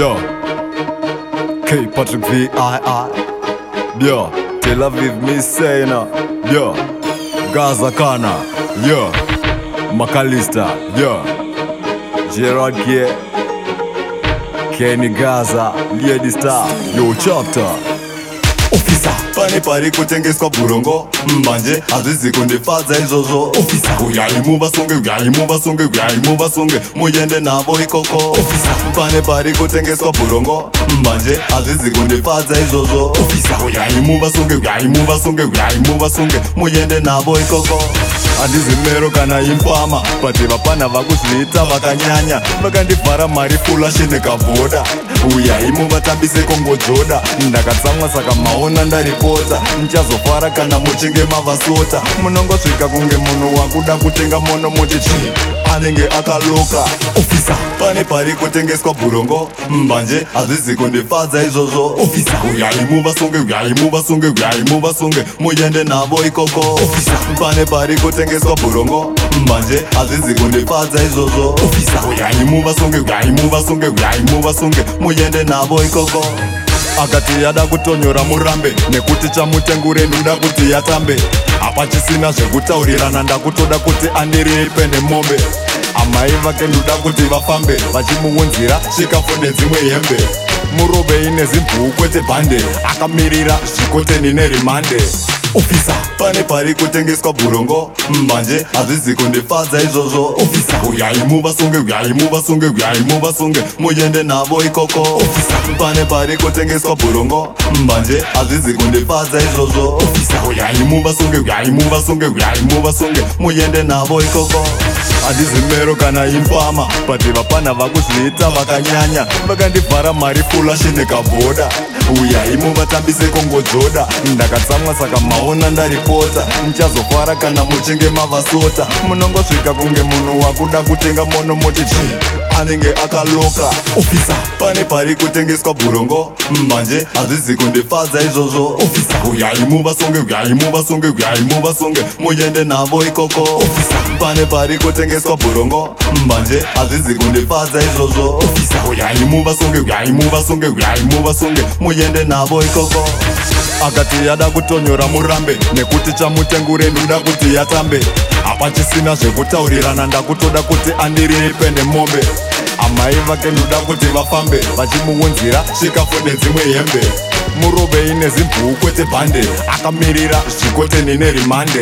Yo K Patrick VII Yo Tel Aviv Misena Yo Gaza Kana Yo Makalista Yo Gerard Kie Kenny Gaza Lady Star Yo Chapter Ofisa pani pari kutengeswa burongo mbanje hazvizigo ndifadza izvozvo ofisa uyaimuva songe uyaimuva songe uyaimuva songe muende navo ikoko ofisa pane pari kutengeswa burongo mbanje hazvizigo ndifadza izvozvo ofisa uyaimuva songe uyaimuva songe uyaimuva songe muende navo ikoko handizi mero kana impama but vapana vakuzviita vakanyanya vakandivhara mari fulashe ndikabhoda uyaimuvatambise kongojoda ndakatsamwa saka maona ndaripota nichazofara kana muchi anenge mavasota munongosvika kunge munhu wakuda kutenga mono muti chii anenge akaloka ofisa pane pari kutengeswa burongo mbanje hazvizi kundifadza izvozvo ofisa uyai muvasunge uyai muvasunge uyai muvasunge muende navo ikoko ofisa pane pari kutengeswa burongo mbanje hazvizi kundifadza izvozvo ofisa uyai muvasunge uyai muvasunge uyai muvasunge muende navo ikoko akati yada kutonyora murambe nekuti chamutengure nuda kuti yatambe hapa chisina zvekutaurirana ndakutoda kuti andiriipe nemombe amai vake nuda kuti vafambe vachimuunzira chikafu nedzimwe hembe murobei nezimbuu kwete bhande akamirira zvikoteni nerimande ofisa pane pari kutengeswa burongo mbanje hazvizi kundifadza izvozvo ofisa uyai muvasunge uyai muvasunge uyai muvasunge muende navo ikoko ofisa pane pari kutengeswa burongo mbanje hazvizi kundifadza izvozvo ofisa uyai muvasunge uyai muvasunge uyai muvasunge muende navo ikoko ofisa handizi mero kana imfama but vapana vakuzviita vakanyanya vakandivhara mari fulashenekabhoda uya imo vatambise kongodzoda ndakatsamwa saka maona ndaripota nichazofara kana muchinge mavasota munongosvika kunge munhu wakuda kutenga mono moti jii anenge akaloka ofisa pane pari kutengeswa burongo manje hazvizi kundifadza izvozvo ofisa uyai muvasonge uyai muvasonge uyai muvasonge muende navo ikoko ofisa pane pari kutengeswa burongo manje hazvizi kundifadza izvozvo ofisa uyai muvasonge uyai muvasonge uyai muvasonge muende navo ikoko akati yada kutonyora murambe nekuti chamutengure ndoda kuti yatambe hapa chisina zvekutaurirana ndakutoda kuti andiriri pende mombe amai vake ndoda kuti vafambe vachimuunzira chikafu nedzimwe hembe murovei nezimbuu kwete bhande akamirira zvikoteni nerimande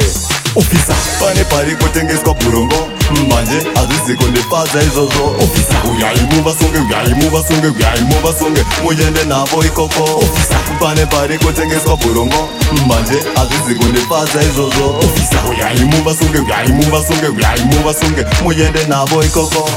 ofisa pane pari kutengeswa burongo mmanje hazvizi kundipadza izvozvo ofisa uyai muvasunge uyai muvasunge uyai muvasunge muende navo ikoko ofisa pane pari kutengeswa burongo mmanje hazvizi kundipadza izvozvo ofisa uyai muvasunge uyai muvasunge uyai muvasunge muende navo ikoko